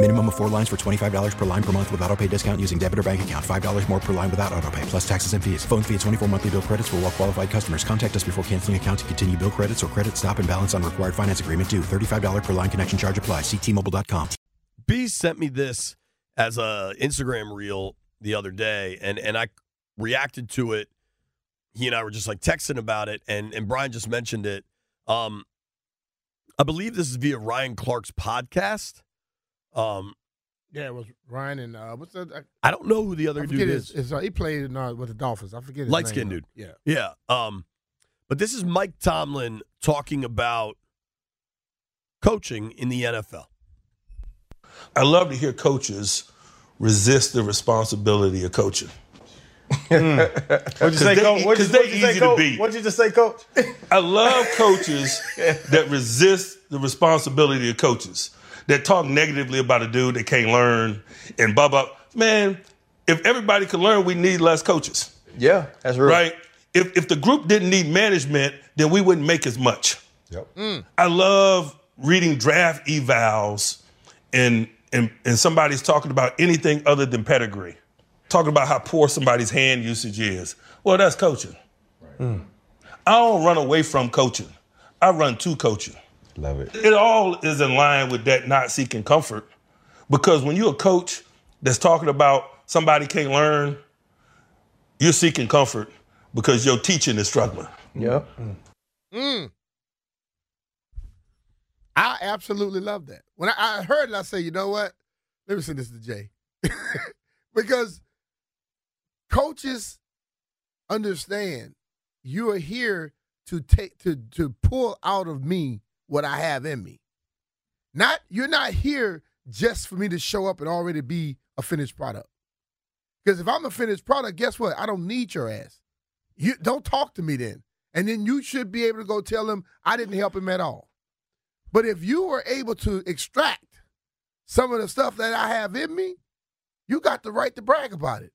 Minimum of four lines for $25 per line per month with auto pay discount using debit or bank account. $5 more per line without auto pay, plus taxes and fees. Phone fee at 24 monthly bill credits for all qualified customers. Contact us before canceling account to continue bill credits or credit stop and balance on required finance agreement due. $35 per line connection charge apply. Ctmobile.com. B sent me this as a Instagram reel the other day, and and I reacted to it. He and I were just like texting about it, and and Brian just mentioned it. Um, I believe this is via Ryan Clark's podcast. Um, Yeah, it was Ryan and uh, what's that? I don't know who the other I dude forget is. his, his, uh, he played in, uh, with the Dolphins. I forget his Light name, skinned dude. Yeah. Yeah. Um, but this is Mike Tomlin talking about coaching in the NFL. I love to hear coaches resist the responsibility of coaching. What'd you say, they- coach? What'd you, 'cause what'd you say, coach? What'd you just say, coach? I love coaches that resist the responsibility of coaches that talk negatively about a dude that can't learn and blah blah. Man, if everybody could learn, we need less coaches, Yeah, that's real. right? If if the group didn't need management, then we wouldn't make as much. Yep. Mm. I love reading draft evals and and and somebody's talking about anything other than pedigree. Talking about how poor somebody's hand usage is. Well, that's coaching. Mm. I don't run away from coaching. I run to coaching. Love it. It all is in line with that not seeking comfort. Because when you're a coach that's talking about somebody can't learn, you're seeking comfort because your teaching is struggling. Yeah. Mm. I absolutely love that. When I, I heard it, I say, you know what? Let me send this to Jay. because coaches understand you are here to take to to pull out of me what I have in me. Not you're not here just for me to show up and already be a finished product. Because if I'm a finished product, guess what? I don't need your ass. You don't talk to me then. And then you should be able to go tell him I didn't help him at all. But if you were able to extract some of the stuff that I have in me, you got the right to brag about it.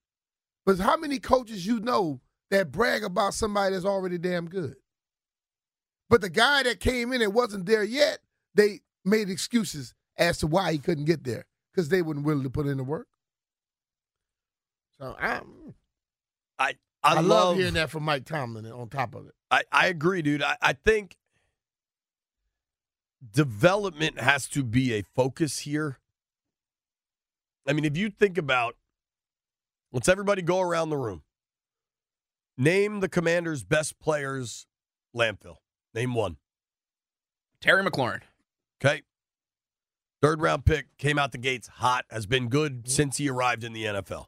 But how many coaches you know that brag about somebody that's already damn good? But the guy that came in and wasn't there yet, they made excuses as to why he couldn't get there because they weren't willing to put in the work. So I, I I, I, love, hearing that from Mike Tomlin on top of it. I, I agree, dude. I, I think development has to be a focus here. I mean, if you think about, let's everybody go around the room. Name the commander's best players, landfill. Name one. Terry McLaurin. Okay. Third round pick came out the gates hot, has been good since he arrived in the NFL.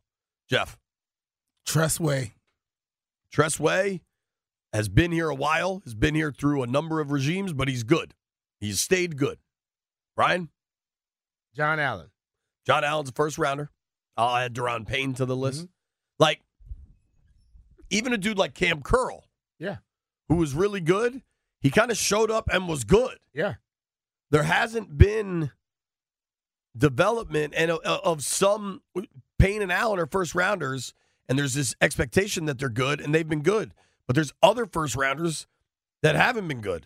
Jeff. Tress Way. Tressway has been here a while, has been here through a number of regimes, but he's good. He's stayed good. Brian? John Allen. John Allen's a first rounder. I'll add Daron Payne to the list. Mm-hmm. Like, even a dude like Cam Curl, Yeah. who was really good, he kind of showed up and was good. Yeah. There hasn't been development and of, of some Payne and Allen are first rounders, and there's this expectation that they're good, and they've been good. But there's other first rounders that haven't been good,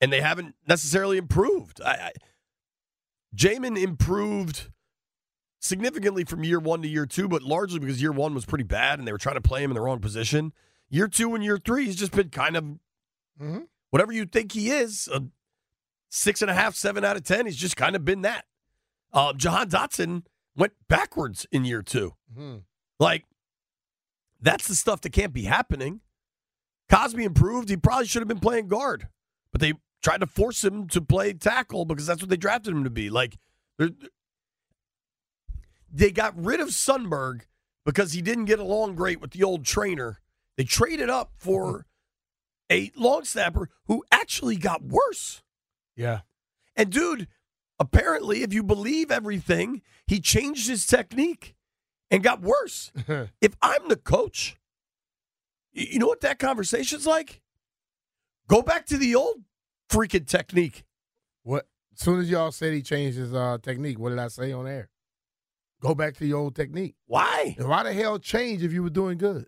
and they haven't necessarily improved. I, I, Jamin improved significantly from year one to year two, but largely because year one was pretty bad, and they were trying to play him in the wrong position. Year two and year three, he's just been kind of Mhm. Whatever you think he is, a six and a half, seven out of ten. He's just kind of been that. Uh, Jahan Dotson went backwards in year two. Mhm. Like, that's the stuff that can't be happening. Cosmi improved, he probably should have been playing guard, but they tried to force him to play tackle because that's what they drafted him to be. Like, they got rid of Sundberg because he didn't get along great with the old trainer. They traded up for a long snapper who actually got worse. Yeah. And dude, apparently, if you believe everything, he changed his technique and got worse. if I'm the coach, you know what that conversation's like? Go back to the old freaking technique. What? As soon as y'all said he changed his uh, technique, what did I say on air? Go back to your old technique. Why? And why the hell change if you were doing good?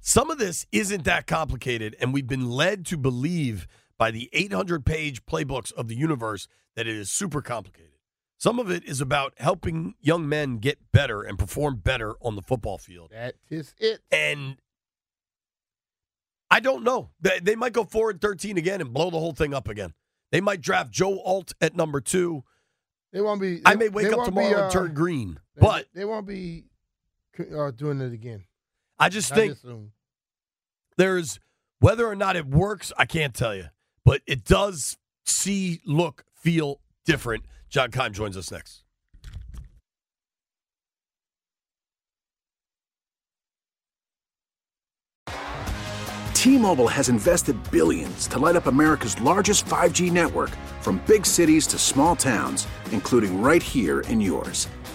Some of this isn't that complicated, and we've been led to believe by the 800 page playbooks of the universe that it is super complicated. Some of it is about helping young men get better and perform better on the football field. That is it. And I don't know. They, they might go forward 13 again and blow the whole thing up again. They might draft Joe Alt at number two. They won't be. I may wake up won't be, tomorrow uh, and turn green, they- but they won't be uh, doing it again. I just think this there's whether or not it works, I can't tell you, but it does see, look, feel different. John Keim joins us next. T-Mobile has invested billions to light up America's largest 5G network from big cities to small towns, including right here in yours.